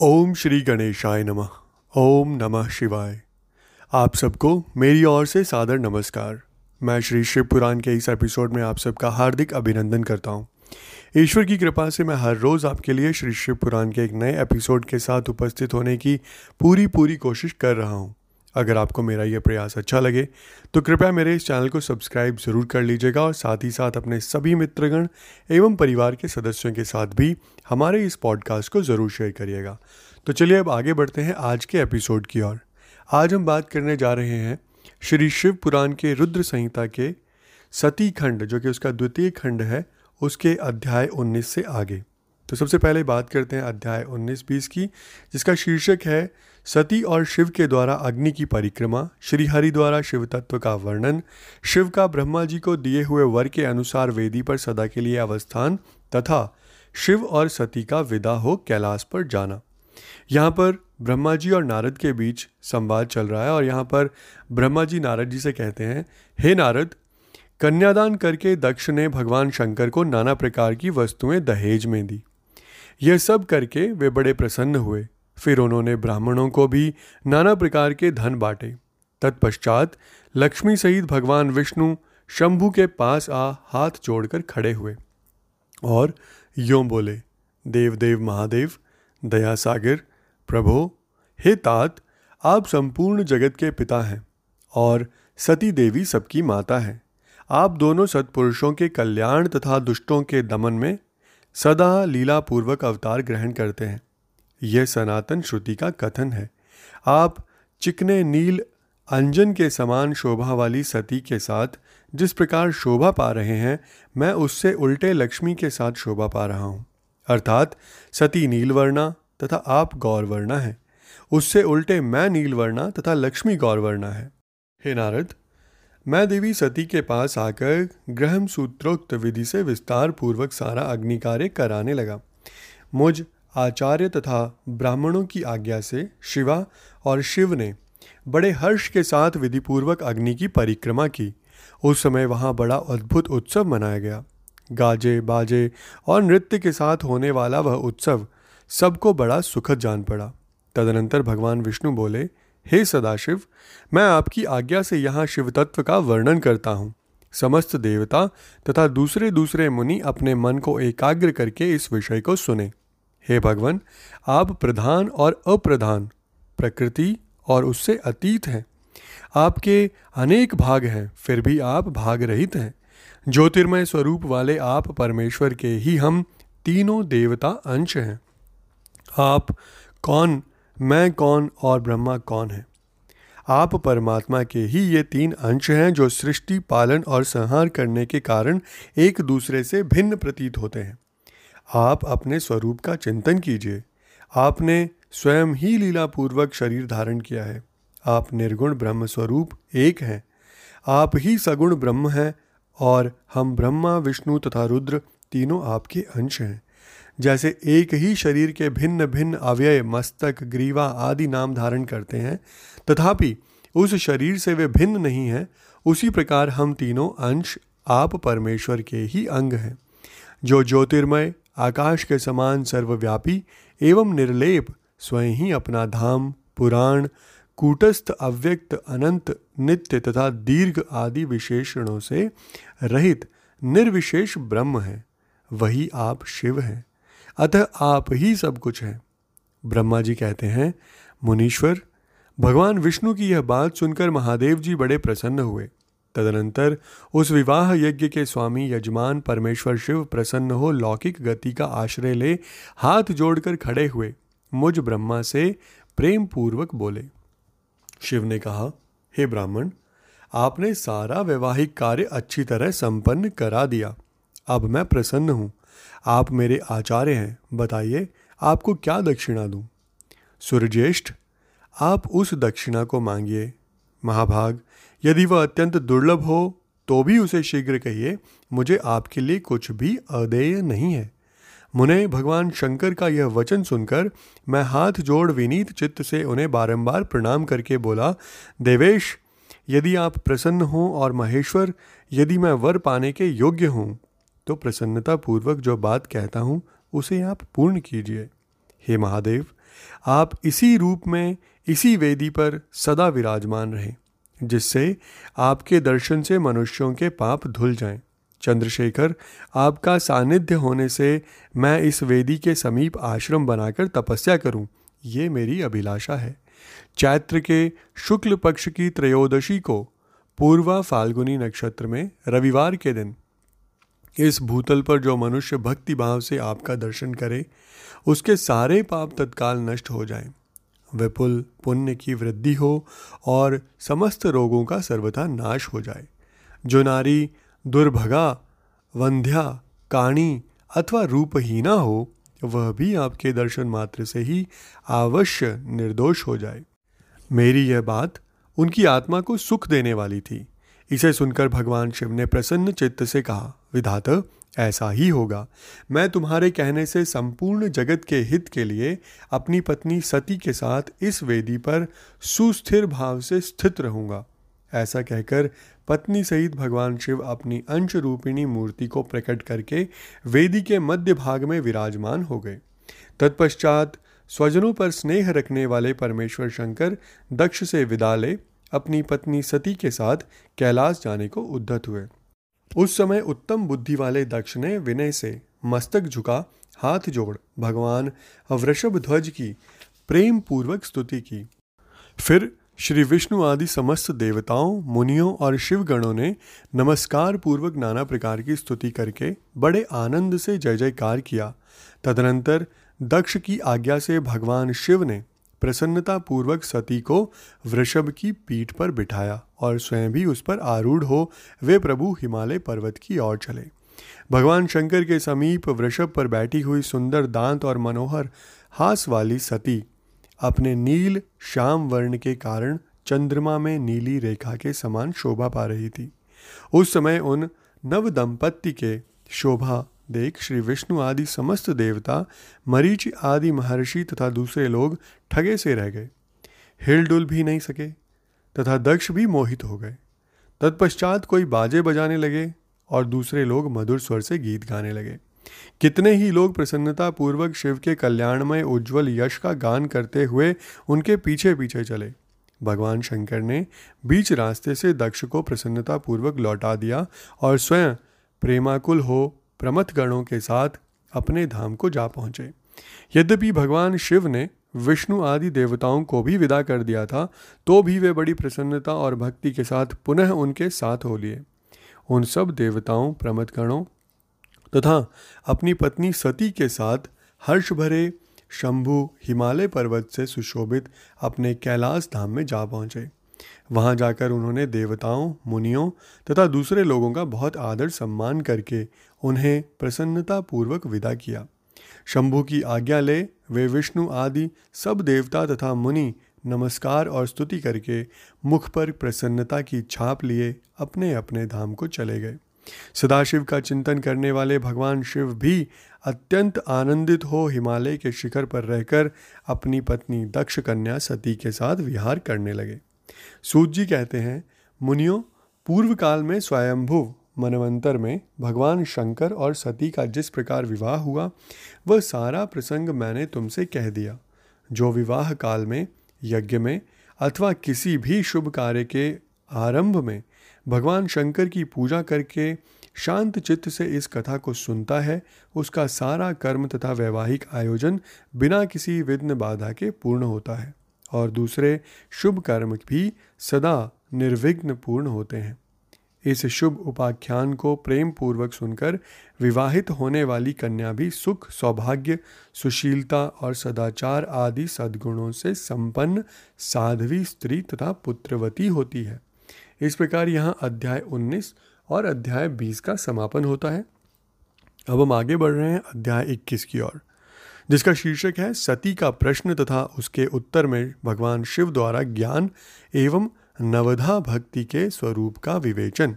ओम श्री गणेशाय नमः। ओम नमः शिवाय। आप सबको मेरी ओर से सादर नमस्कार। मैं श्री शिव पुराण के इस एपिसोड में आप सबका हार्दिक अभिनंदन करता हूँ। ईश्वर की कृपा से मैं हर रोज़ आपके लिए श्री शिव पुराण के एक नए एपिसोड के साथ उपस्थित होने की पूरी पूरी कोशिश कर रहा हूँ। अगर आपको मेरा यह प्रयास अच्छा लगे तो कृपया मेरे इस चैनल को सब्सक्राइब ज़रूर कर लीजिएगा और साथ ही साथ अपने सभी मित्रगण एवं परिवार के सदस्यों के साथ भी हमारे इस पॉडकास्ट को ज़रूर शेयर करिएगा। तो चलिए अब आगे बढ़ते हैं आज के एपिसोड की ओर। आज हम बात करने जा रहे हैं श्री शिव पुराण के रुद्र संहिता के सती खंड, जो कि उसका द्वितीय खंड है, उसके अध्याय 19 से आगे। तो सबसे पहले बात करते हैं अध्याय 19-20 की, जिसका शीर्षक है, सती और शिव के द्वारा अग्नि की परिक्रमा, श्रीहरि द्वारा शिव तत्व का वर्णन, शिव का ब्रह्मा जी को दिए हुए वर के अनुसार वेदी पर सदा के लिए अवस्थान, तथा शिव और सती का विदा हो कैलाश पर जाना। यहाँ पर ब्रह्मा जी और नारद के बीच संवाद चल रहा है, और यहाँ पर ब्रह्मा जी नारद जी से कहते हैं, हे नारद, कन्यादान करके दक्ष ने भगवान शंकर को नाना प्रकार की वस्तुएँ दहेज में दी। यह सब करके वे बड़े प्रसन्न हुए। फिर उन्होंने ब्राह्मणों को भी नाना प्रकार के धन बांटे। तत्पश्चात लक्ष्मी सहित भगवान विष्णु शंभु के पास आ हाथ जोड़कर खड़े हुए और यों बोले देव देव महादेव दया सागर प्रभो, हे तात, आप संपूर्ण जगत के पिता हैं और सती देवी सबकी माता है। आप दोनों सत्पुरुषों के कल्याण तथा दुष्टों के दमन में सदा लीला पूर्वक अवतार ग्रहण करते हैं। यह सनातन श्रुति का कथन है। आप चिकने नील अंजन के समान शोभा वाली सती के साथ जिस प्रकार शोभा पा रहे हैं, मैं उससे उल्टे लक्ष्मी के साथ शोभा पा रहा हूँ। अर्थात सती नीलवर्णा तथा आप गौरवर्णा है। उससे उल्टे मैं नीलवर्णा तथा लक्ष्मी गौरवर्णा है। हे नारद मैं देवी सती के पास आकर ग्रहम सूत्रोक्त विधि से विस्तार पूर्वक सारा अग्नि कार्य कराने लगा। मुझ, आचार्य तथा ब्राह्मणों की आज्ञा से शिवा और शिव ने बड़े हर्ष के साथ विधिपूर्वक अग्नि की परिक्रमा की। उस समय वहाँ बड़ा अद्भुत उत्सव मनाया गया। गाजे, बाजे और नृत्य के साथ होने वाला वह उत्सव सबको बड़ा सुखद जान पड़ा। तदनंतर भगवान विष्णु बोले हे सदाशिव, मैं आपकी आज्ञा से यहाँ शिव तत्व का वर्णन करता हूँ। समस्त देवता तथा दूसरे दूसरे मुनि अपने मन को एकाग्र करके इस विषय को सुने। हे भगवान, आप प्रधान और अप्रधान, प्रकृति और उससे अतीत हैं। आपके अनेक भाग हैं, फिर भी आप भाग रहित हैं। ज्योतिर्मय स्वरूप वाले आप परमेश्वर के ही हम तीनों देवता अंश हैं। आप कौन मैं कौन और ब्रह्मा कौन है? आप परमात्मा के ही ये तीन अंश हैं जो सृष्टि, पालन और संहार करने के कारण एक दूसरे से भिन्न प्रतीत होते हैं। आप अपने स्वरूप का चिंतन कीजिए। आपने स्वयं ही लीलापूर्वक शरीर धारण किया है। आप निर्गुण ब्रह्म स्वरूप एक हैं। आप ही सगुण ब्रह्म हैं और हम ब्रह्मा, विष्णु तथा रुद्र तीनों आपके अंश हैं। जैसे एक ही शरीर के भिन्न भिन्न अव्यय मस्तक, ग्रीवा आदि नाम धारण करते हैं। तथापि, उस शरीर से वे भिन्न नहीं हैं। उसी प्रकार हम तीनों अंश आप परमेश्वर के ही अंग हैं। जो ज्योतिर्मय, आकाश के समान सर्वव्यापी एवं निर्लेप, स्वयं ही अपना धाम, पुराण, कूटस्थ, अव्यक्त, अनंत, नित्य तथा दीर्घ आदि विशेषणों से रहित, निर्विशेष ब्रह्म है। वही आप शिव हैं। अतः आप ही सब कुछ हैं। ब्रह्मा जी कहते हैं, मुनीश्वर, भगवान विष्णु की यह बात सुनकर महादेव जी बड़े प्रसन्न हुए। तदनंतर उस विवाह यज्ञ के स्वामी यजमान परमेश्वर शिव प्रसन्न हो लौकिक गति का आश्रय ले हाथ जोड़कर खड़े हुए। मुझ ब्रह्मा से प्रेम पूर्वक बोले, शिव ने कहा, हे ब्राह्मण, आपने सारा वैवाहिक कार्य अच्छी तरह संपन्न करा दिया। अब मैं प्रसन्न हूँ। आप मेरे आचार्य हैं, बताइए आपको क्या दक्षिणा दूँ? सूर्यज्येष्ठ आप उस दक्षिणा को मांगिए। महाभाग, यदि वह अत्यंत दुर्लभ हो तो भी उसे शीघ्र कहिए, मुझे आपके लिए कुछ भी अदेय नहीं है। मुने, भगवान शंकर का यह वचन सुनकर मैं हाथ जोड़ विनीत चित्त से उन्हें बारंबार प्रणाम करके बोला, देवेश, यदि आप प्रसन्न हों और महेश्वर, यदि मैं वर पाने के योग्य हूँ तो प्रसन्नता पूर्वक जो बात कहता हूँ उसे आप पूर्ण कीजिए हे महादेव आप इसी रूप में इसी वेदी पर सदा विराजमान रहें जिससे आपके दर्शन से मनुष्यों के पाप धुल जाएँ। चंद्रशेखर आपका सानिध्य होने से मैं इस वेदी के समीप आश्रम बनाकर तपस्या करूँ, ये मेरी अभिलाषा है चैत्र के शुक्ल पक्ष की त्रयोदशी को पूर्वा फाल्गुनी नक्षत्र में रविवार के दिन इस भूतल पर जो मनुष्य भक्ति भाव से आपका दर्शन करे उसके सारे पाप तत्काल नष्ट हो जाएँ, विपुल पुण्य की वृद्धि हो और समस्त रोगों का सर्वथा नाश हो जाए। जो नारी दुर्भगा वंध्या काणी अथवा रूपहीना हो वह भी आपके दर्शन मात्र से ही अवश्य निर्दोष हो जाए। मेरी यह बात उनकी आत्मा को सुख देने वाली थी। इसे सुनकर भगवान शिव ने प्रसन्न चित्त से कहा, विधात, ऐसा ही होगा। मैं तुम्हारे कहने से संपूर्ण जगत के हित के लिए अपनी पत्नी सती के साथ इस वेदी पर सुस्थिर भाव से स्थित रहूँगा। ऐसा कहकर पत्नी सहित भगवान शिव अपनी अंश रूपिणी मूर्ति को प्रकट करके वेदी के मध्य भाग में विराजमान हो गए। तत्पश्चात स्वजनों पर स्नेह रखने वाले परमेश्वर शंकर दक्ष से विदा ले अपनी पत्नी सती के साथ कैलाश जाने को उद्धत हुए। उस समय उत्तम बुद्धि वाले दक्ष ने विनय से मस्तक झुका, हाथ जोड़, भगवान वृषभ ध्वज की प्रेम पूर्वक स्तुति की। फिर श्री विष्णु आदि समस्त देवताओं, मुनियों और शिवगणों ने नमस्कार पूर्वक नाना प्रकार की स्तुति करके बड़े आनंद से जय जयकार किया। तदनंतर दक्ष की आज्ञा से भगवान शिव ने प्रसन्नता पूर्वक सती को वृषभ की पीठ पर बिठाया और स्वयं भी उस पर आरूढ़ हो वे प्रभु हिमालय पर्वत की ओर चले। भगवान शंकर के समीप वृषभ पर बैठी हुई सुंदर दांत और मनोहर हास वाली सती अपने नील श्याम वर्ण के कारण चंद्रमा में नीली रेखा के समान शोभा पा रही थी। उस समय उन नव दंपत्ति के शोभा देख श्री विष्णु आदि समस्त देवता, मरीच आदि महर्षि तथा दूसरे लोग ठगे से रह गए। हिलडुल भी नहीं सके तथा दक्ष भी मोहित हो गए। तत्पश्चात कोई बाजे बजाने लगे और दूसरे लोग मधुर स्वर से गीत गाने लगे। कितने ही लोग प्रसन्नता पूर्वक शिव के कल्याणमय उज्जवल यश का गान करते हुए उनके पीछे पीछे चले। भगवान शंकर ने बीच रास्ते से दक्ष को प्रसन्नता पूर्वक लौटा दिया और स्वयं प्रेमाकुल हो प्रमथ गणों के साथ अपने धाम को जा पहुँचे। यद्यपि भगवान शिव ने विष्णु आदि देवताओं को भी विदा कर दिया था तो भी वे बड़ी प्रसन्नता और भक्ति के साथ पुनः उनके साथ हो लिए। उन सब देवताओं प्रमथ गणों तथा अपनी पत्नी सती के साथ हर्ष भरे शंभु हिमालय पर्वत से सुशोभित अपने कैलाश धाम में जा पहुँचे। वहाँ जाकर उन्होंने देवताओं, मुनियों तथा दूसरे लोगों का बहुत आदर सम्मान करके उन्हें प्रसन्नता पूर्वक विदा किया। शंभु की आज्ञा ले, वे विष्णु आदि सब देवता तथा मुनि नमस्कार और स्तुति करके मुख पर प्रसन्नता की छाप लिए अपने अपने धाम को चले गए। सदाशिव का चिंतन करने वाले भगवान शिव भी अत्यंत आनंदित हो हिमालय के शिखर पर रहकर अपनी पत्नी दक्ष कन्या सती के साथ विहार करने लगे। सूत जी कहते हैं, मुनियों पूर्व काल में स्वयंभु मनवंतर में भगवान शंकर और सती का जिस प्रकार विवाह हुआ, वह सारा प्रसंग मैंने तुमसे कह दिया। जो विवाह काल में, यज्ञ में अथवा किसी भी शुभ कार्य के आरंभ में भगवान शंकर की पूजा करके शांत चित्त से इस कथा को सुनता है, उसका सारा कर्म तथा वैवाहिक आयोजन बिना किसी विघ्न बाधा के पूर्ण होता है। और दूसरे शुभ कर्म भी सदा निर्विघ्न पूर्ण होते हैं। इस शुभ उपाख्यान को प्रेम पूर्वक सुनकर विवाहित होने वाली कन्या भी सुख, सौभाग्य, सुशीलता और सदाचार आदि सद्गुणों से संपन्न साध्वी स्त्री तथा पुत्रवती होती है। इस प्रकार यहाँ अध्याय 19 और अध्याय 20 का समापन होता है। अब हम आगे बढ़ रहे हैं अध्याय 21 की ओर। जिसका शीर्षक है, सती का प्रश्न तथा उसके उत्तर में भगवान शिव द्वारा ज्ञान एवं नवधा भक्ति के स्वरूप का विवेचन।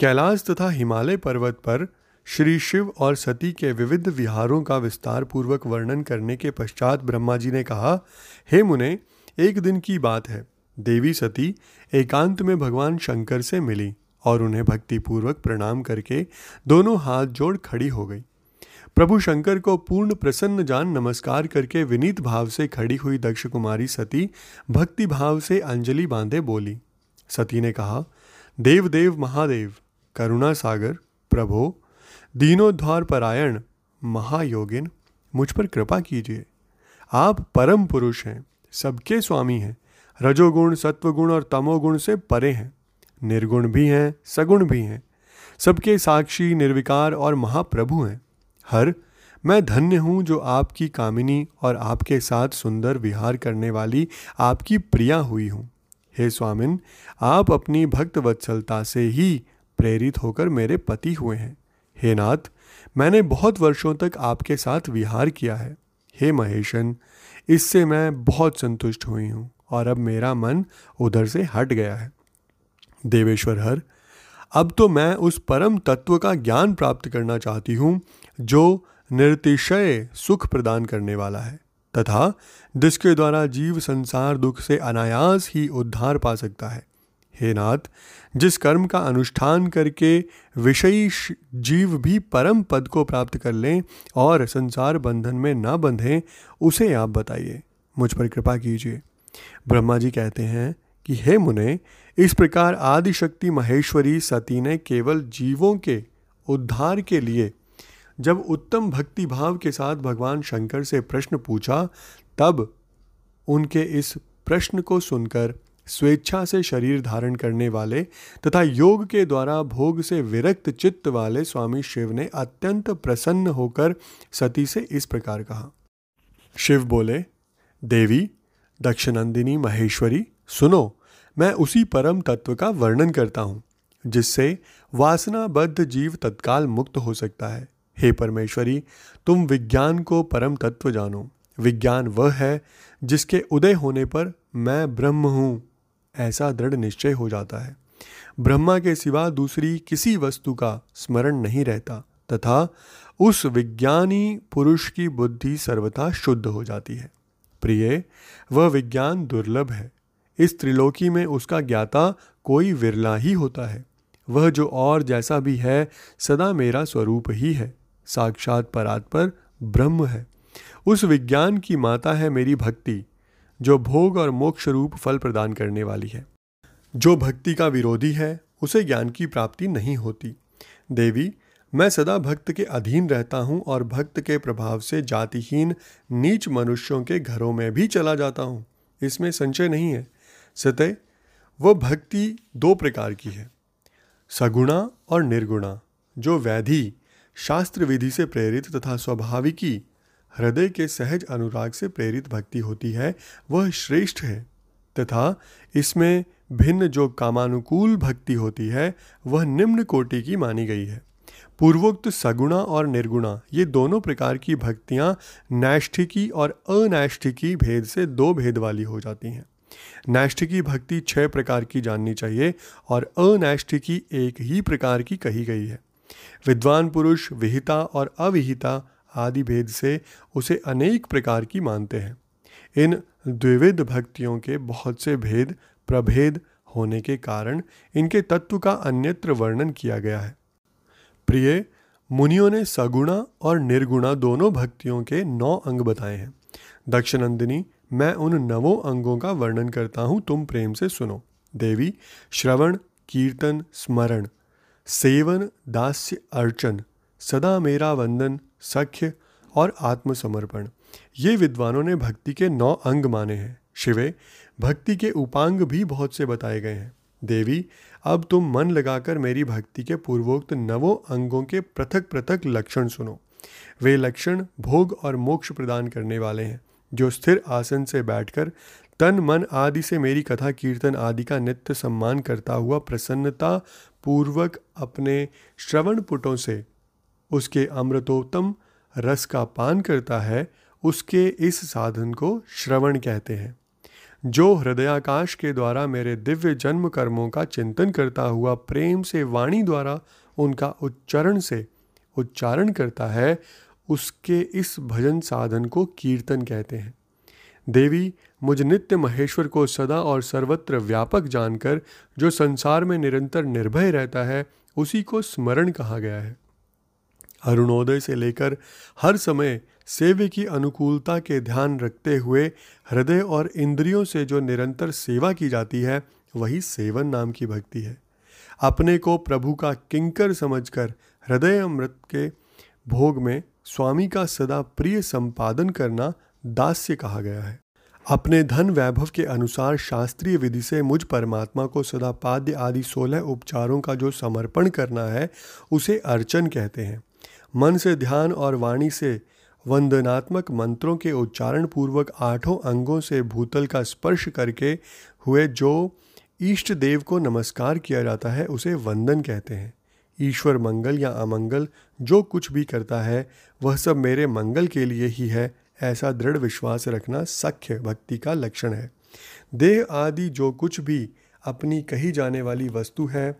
कैलाश तथा हिमालय पर्वत पर श्री शिव और सती के विविध विहारों का विस्तार पूर्वक वर्णन करने के पश्चात ब्रह्मा जी ने कहा, हे मुने, एक दिन की बात है। देवी सती एकांत में भगवान शंकर से मिली और उन्हें भक्तिपूर्वक प्रणाम करके दोनों हाथ जोड़ खड़ी हो गई। प्रभु शंकर को पूर्ण प्रसन्न जान नमस्कार करके विनीत भाव से खड़ी हुई दक्ष कुमारी सती भक्ति भाव से अंजलि बांधे बोली। सती ने कहा देव देव महादेव, करुणा सागर, प्रभो दीनोद्वार परायण, महायोगिन, मुझ पर कृपा कीजिए। आप परम पुरुष हैं, सबके स्वामी हैं, रजोगुण, सत्वगुण और तमोगुण से परे हैं, निर्गुण भी हैं, सगुण भी हैं, सबके साक्षी, निर्विकार और महाप्रभु हैं। हर, मैं धन्य हूँ जो आपकी कामिनी और आपके साथ सुंदर विहार करने वाली आपकी प्रिया हुई हूँ। हे स्वामिन, आप अपनी भक्त वत्सलता से ही प्रेरित होकर मेरे पति हुए हैं। हे नाथ, मैंने बहुत वर्षों तक आपके साथ विहार किया है। हे महेशन, इससे मैं बहुत संतुष्ट हुई हूँ और अब मेरा मन उधर से हट गया है। देवेश्वर हर, अब तो मैं उस परम तत्व का ज्ञान प्राप्त करना चाहती हूँ जो निर्तिशय सुख प्रदान करने वाला है, तथा जिसके द्वारा जीव संसार दुख से अनायास ही उद्धार पा सकता है। हे नाथ, जिस कर्म का अनुष्ठान करके विषयी जीव भी परम पद को प्राप्त कर लें और संसार बंधन में ना बंधें, उसे आप बताइए। मुझ पर कृपा कीजिए। ब्रह्मा जी कहते हैं कि, हे मुने, इस प्रकार आदिशक्ति महेश्वरी सती ने केवल जीवों के उद्धार के लिए जब उत्तम भक्ति भाव के साथ भगवान शंकर से प्रश्न पूछा, तब उनके इस प्रश्न को सुनकर स्वेच्छा से शरीर धारण करने वाले तथा योग के द्वारा भोग से विरक्त चित्त वाले स्वामी शिव ने अत्यंत प्रसन्न होकर सती से इस प्रकार कहा। शिव बोले, देवी दक्षनंदिनी महेश्वरी, सुनो, मैं उसी परम तत्व का वर्णन करता हूँ, जिससे वासनाबद्ध जीव तत्काल मुक्त हो सकता है। हे परमेश्वरी, तुम विज्ञान को परम तत्व जानो। विज्ञान वह है जिसके उदय होने पर मैं ब्रह्म हूँ, ऐसा दृढ़ निश्चय हो जाता है। ब्रह्मा के सिवा दूसरी किसी वस्तु का स्मरण नहीं रहता, तथा उस विज्ञानी पुरुष की बुद्धि सर्वथा शुद्ध हो जाती है। प्रिय, वह विज्ञान दुर्लभ है। इस त्रिलोकी में उसका ज्ञाता कोई विरला ही होता है। वह जो और जैसा भी है, सदा मेरा स्वरूप ही है। साक्षात परात्पर ब्रह्म है। उस विज्ञान की माता है मेरी भक्ति, जो भोग और मोक्ष रूप फल प्रदान करने वाली है। जो भक्ति का विरोधी है, उसे ज्ञान की प्राप्ति नहीं होती। देवी, मैं सदा भक्त के अधीन रहता हूँ और भक्त के प्रभाव से जातिहीन, नीच मनुष्यों के घरों में भी चला जाता हूँ। इसमें संचय नहीं है। सतह वह भक्ति दो प्रकार की है। सगुणा और निर्गुणा, जो वैधि शास्त्र विधि से प्रेरित तथा स्वाभाविकी हृदय के सहज अनुराग से प्रेरित भक्ति होती है, वह श्रेष्ठ है। तथा इसमें भिन्न जो कामानुकूल भक्ति होती है, वह निम्न कोटि की मानी गई है। पूर्वोक्त सगुणा और निर्गुणा, ये दोनों प्रकार की भक्तियाँ नैष्ठिकी और अनैष्ठिकी भेद से दो भेद वाली हो जाती हैं। नैष्ठिकी भक्ति छह प्रकार की जाननी चाहिए और अनैष्ठिकी एक ही प्रकार की कही गई है। विद्वान पुरुष, विहिता और अविहिता आदि भेद से उसे अनेक प्रकार की मानते हैं। इन द्विविध भक्तियों के बहुत से भेद, प्रभेद होने के कारण इनके तत्व का अन्यत्र वर्णन किया गया है। प्रिय, मुनियों ने सगुणा और निर्गुणा दोनों भक्तियों के नौ अंग बताए हैं। दक्षिणंदिनी, मैं उन नवों अंगों का वर्णन करता हूँ, तुम प्रेम से सुनो। देवी, श्रवण, कीर्तन, स्मरण। सेवन दास्य अर्चन, सदा मेरा वंदन, सख्य और आत्मसमर्पण। ये विद्वानों ने भक्ति के नौ अंग माने हैं। शिवे, भक्ति के उपांग भी बहुत से बताए गए हैं। देवी, अब तुम मन लगाकर मेरी भक्ति के पूर्वोक्त नवों अंगों के पृथक पृथक लक्षण सुनो। वे लक्षण भोग और मोक्ष प्रदान करने वाले हैं, जो स्थिर आसन से बैठकर तन, मन आदि से मेरी कथा, कीर्तन आदि का नित्य सम्मान करता हुआ प्रसन्नता पूर्वक अपने श्रवण पुटों से उसके अमृतोत्तम रस का पान करता है, उसके इस साधन को श्रवण कहते हैं। जो हृदयाकाश के द्वारा मेरे दिव्य जन्म कर्मों का चिंतन करता हुआ प्रेम से वाणी द्वारा उनका उच्चारण से उच्चारण करता है, उसके इस भजन साधन को कीर्तन कहते हैं। देवी, मुझ नित्य महेश्वर को सदा और सर्वत्र व्यापक जानकर, जो संसार में निरंतर निर्भय रहता है, उसी को स्मरण कहा गया है। अरुणोदय से लेकर हर समय सेवे की अनुकूलता के ध्यान रखते हुए, हृदय और इंद्रियों से जो निरंतर सेवा की जाती है, वही सेवन नाम की भक्ति है। अपने को प्रभु का किंकर समझकर, हृदय अमृत के भोग में स्वामी का सदा प्रिय संपादन करना दास्य कहा गया है। अपने धन वैभव के अनुसार शास्त्रीय विधि से मुझ परमात्मा को सदा पाद्य आदि सोलह उपचारों का जो समर्पण करना है, उसे अर्चन कहते हैं। मन से ध्यान और वाणी से वंदनात्मक मंत्रों के उच्चारण पूर्वक आठों अंगों से भूतल का स्पर्श करके हुए जो ईष्ट देव को नमस्कार किया जाता है, उसे वंदन कहते हैं। ईश्वर मंगल या अमंगल, जो कुछ भी करता है, वह सब मेरे मंगल के लिए ही है ऐसा दृढ़ विश्वास रखना सख्य भक्ति का लक्षण है। देह आदि जो कुछ भी अपनी कही जाने वाली वस्तु है,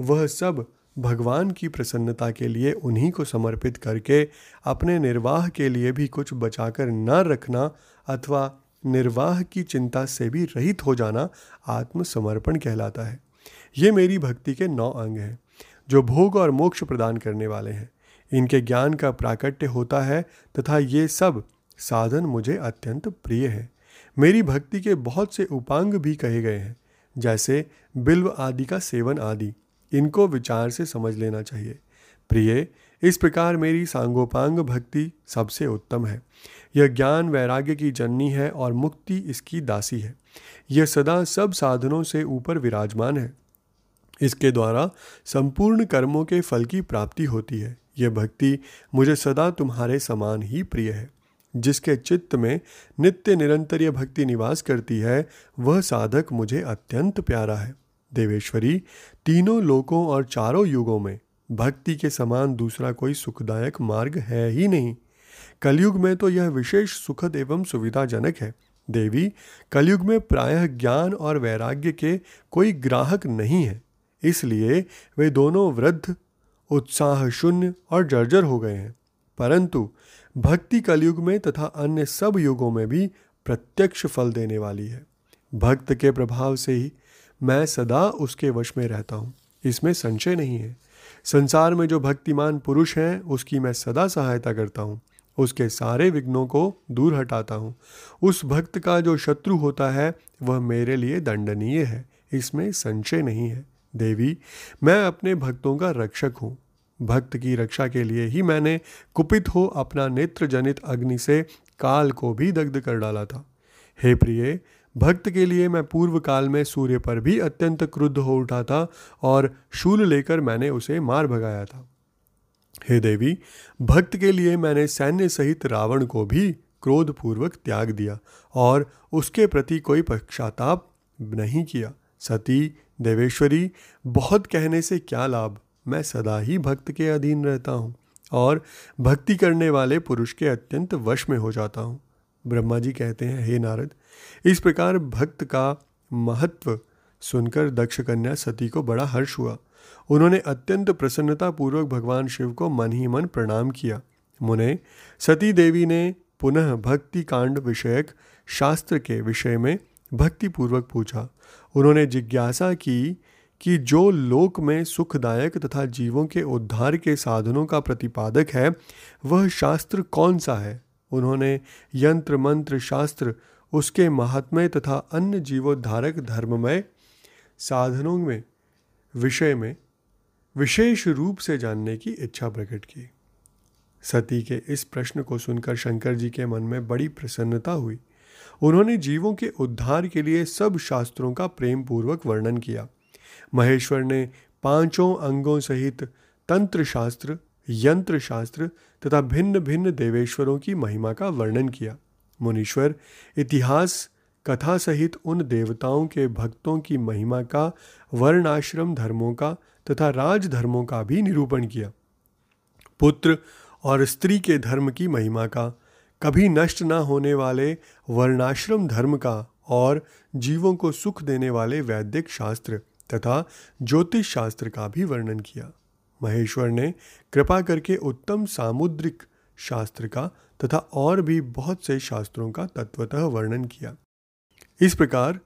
वह सब भगवान की प्रसन्नता के लिए उन्हीं को समर्पित करके अपने निर्वाह के लिए भी कुछ बचाकर न रखना अथवा निर्वाह की चिंता से भी रहित हो जाना आत्मसमर्पण कहलाता है। ये मेरी भक्ति के नौ अंग हैं, जो भोग और मोक्ष प्रदान करने वाले हैं। इनके ज्ञान का प्राकट्य होता है तथा ये सब साधन मुझे अत्यंत प्रिय है। मेरी भक्ति के बहुत से उपांग भी कहे गए हैं, जैसे बिल्व आदि का सेवन आदि। इनको विचार से समझ लेना चाहिए। प्रिय, इस प्रकार मेरी सांगोपांग भक्ति सबसे उत्तम है। यह ज्ञान वैराग्य की जननी है और मुक्ति इसकी दासी है। यह सदा सब साधनों से ऊपर विराजमान है। इसके द्वारा संपूर्ण कर्मों के फल की प्राप्ति होती है। यह भक्ति मुझे सदा तुम्हारे समान ही प्रिय है। जिसके चित्त में नित्य निरंतर यह भक्ति निवास करती है, वह साधक मुझे अत्यंत प्यारा है। देवेश्वरी, तीनों लोकों और चारों युगों में भक्ति के समान दूसरा कोई सुखदायक मार्ग है ही नहीं। कलयुग में तो यह विशेष सुखद एवं सुविधाजनक है। देवी, कलयुग में प्रायः ज्ञान और वैराग्य के कोई ग्राहक नहीं है। इसलिए वे दोनों वृद्ध उत्साह शून्य और जर्जर हो गए हैं। परंतु भक्ति कलयुग में तथा अन्य सब युगों में भी प्रत्यक्ष फल देने वाली है। भक्त के प्रभाव से ही मैं सदा उसके वश में रहता हूँ। इसमें संशय नहीं है। संसार में जो भक्तिमान पुरुष हैं, उसकी मैं सदा सहायता करता हूँ। उसके सारे विघ्नों को दूर हटाता हूँ। उस भक्त का जो शत्रु होता है, वह मेरे लिए दंडनीय है। इसमें संशय नहीं है। देवी, मैं अपने भक्तों का रक्षक हूँ। भक्त की रक्षा के लिए ही मैंने कुपित हो अपना नेत्र जनित अग्नि से काल को भी दग्ध कर डाला था। हे प्रिय, भक्त के लिए मैं पूर्व काल में सूर्य पर भी अत्यंत क्रुद्ध हो उठा था और शूल लेकर मैंने उसे मार भगाया था। हे देवी, भक्त के लिए मैंने सैन्य सहित रावण को भी क्रोधपूर्वक त्याग दिया और उसके प्रति कोई पक्षाताप नहीं किया। सती, देवेश्वरी, बहुत कहने से क्या लाभ? मैं सदा ही भक्त के अधीन रहता हूँ और भक्ति करने वाले पुरुष के अत्यंत वश में हो जाता हूँ। ब्रह्मा जी कहते हैं, हे नारद, इस प्रकार भक्त का महत्व सुनकर दक्ष कन्या सती को बड़ा हर्ष हुआ। उन्होंने अत्यंत प्रसन्नता पूर्वक भगवान शिव को मन ही मन प्रणाम किया। मुने, सती देवी ने पुनः भक्ति कांड विषयक शास्त्र के विषय में भक्ति पूर्वक पूछा। उन्होंने जिज्ञासा की कि जो लोक में सुखदायक तथा जीवों के उद्धार के साधनों का प्रतिपादक है, वह शास्त्र कौन सा है? उन्होंने यंत्र, मंत्र, शास्त्र, उसके महात्मय तथा अन्य जीवोद्धारक धर्ममय साधनों में, विषय में विशेष रूप से जानने की इच्छा प्रकट की। सती के इस प्रश्न को सुनकर शंकर जी के मन में बड़ी प्रसन्नता हुई। उन्होंने जीवों के उद्धार के लिए सब शास्त्रों का प्रेम पूर्वक वर्णन किया। महेश्वर ने पाँचों अंगों सहित तंत्र शास्त्र यंत्र शास्त्र तथा भिन्न भिन्न देवेश्वरों की महिमा का वर्णन किया। मुनीश्वर इतिहास, कथा सहित उन देवताओं के भक्तों की महिमा का, वर्णाश्रम धर्मों का तथा राजधर्मों का भी निरूपण किया। पुत्र और स्त्री के धर्म की महिमा का, कभी नष्ट न होने वाले वर्णाश्रम धर्म का और जीवों को सुख देने वाले वैदिक शास्त्र। तथा ज्योतिष शास्त्र का भी वर्णन किया। महेश्वर ने कृपा करके उत्तम सामुद्रिक शास्त्र का तथा और भी बहुत से शास्त्रों का तत्वतः वर्णन किया। इस प्रकार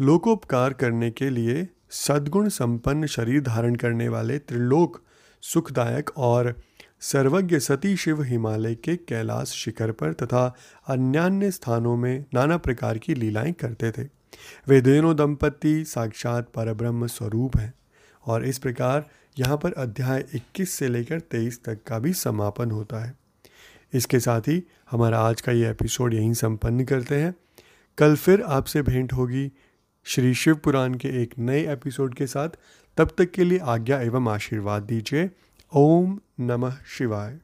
लोकोपकार करने के लिए सद्गुण संपन्न शरीर धारण करने वाले त्रिलोक सुखदायक और सर्वज्ञ सती शिव हिमालय के कैलाश शिखर पर तथा अन्यान्य स्थानों में नाना प्रकार की लीलाएँ करते थे। वे दोनों दंपति साक्षात परब्रह्म स्वरूप हैं और इस प्रकार यहाँ पर अध्याय 21 से लेकर 23 तक का भी समापन होता है। इसके साथ ही हमारा आज का ये एपिसोड यहीं संपन्न करते हैं। कल फिर आपसे भेंट होगी श्री शिव पुराण के एक नए एपिसोड के साथ। तब तक के लिए आज्ञा एवं आशीर्वाद दीजिए। ओम नमः शिवाय।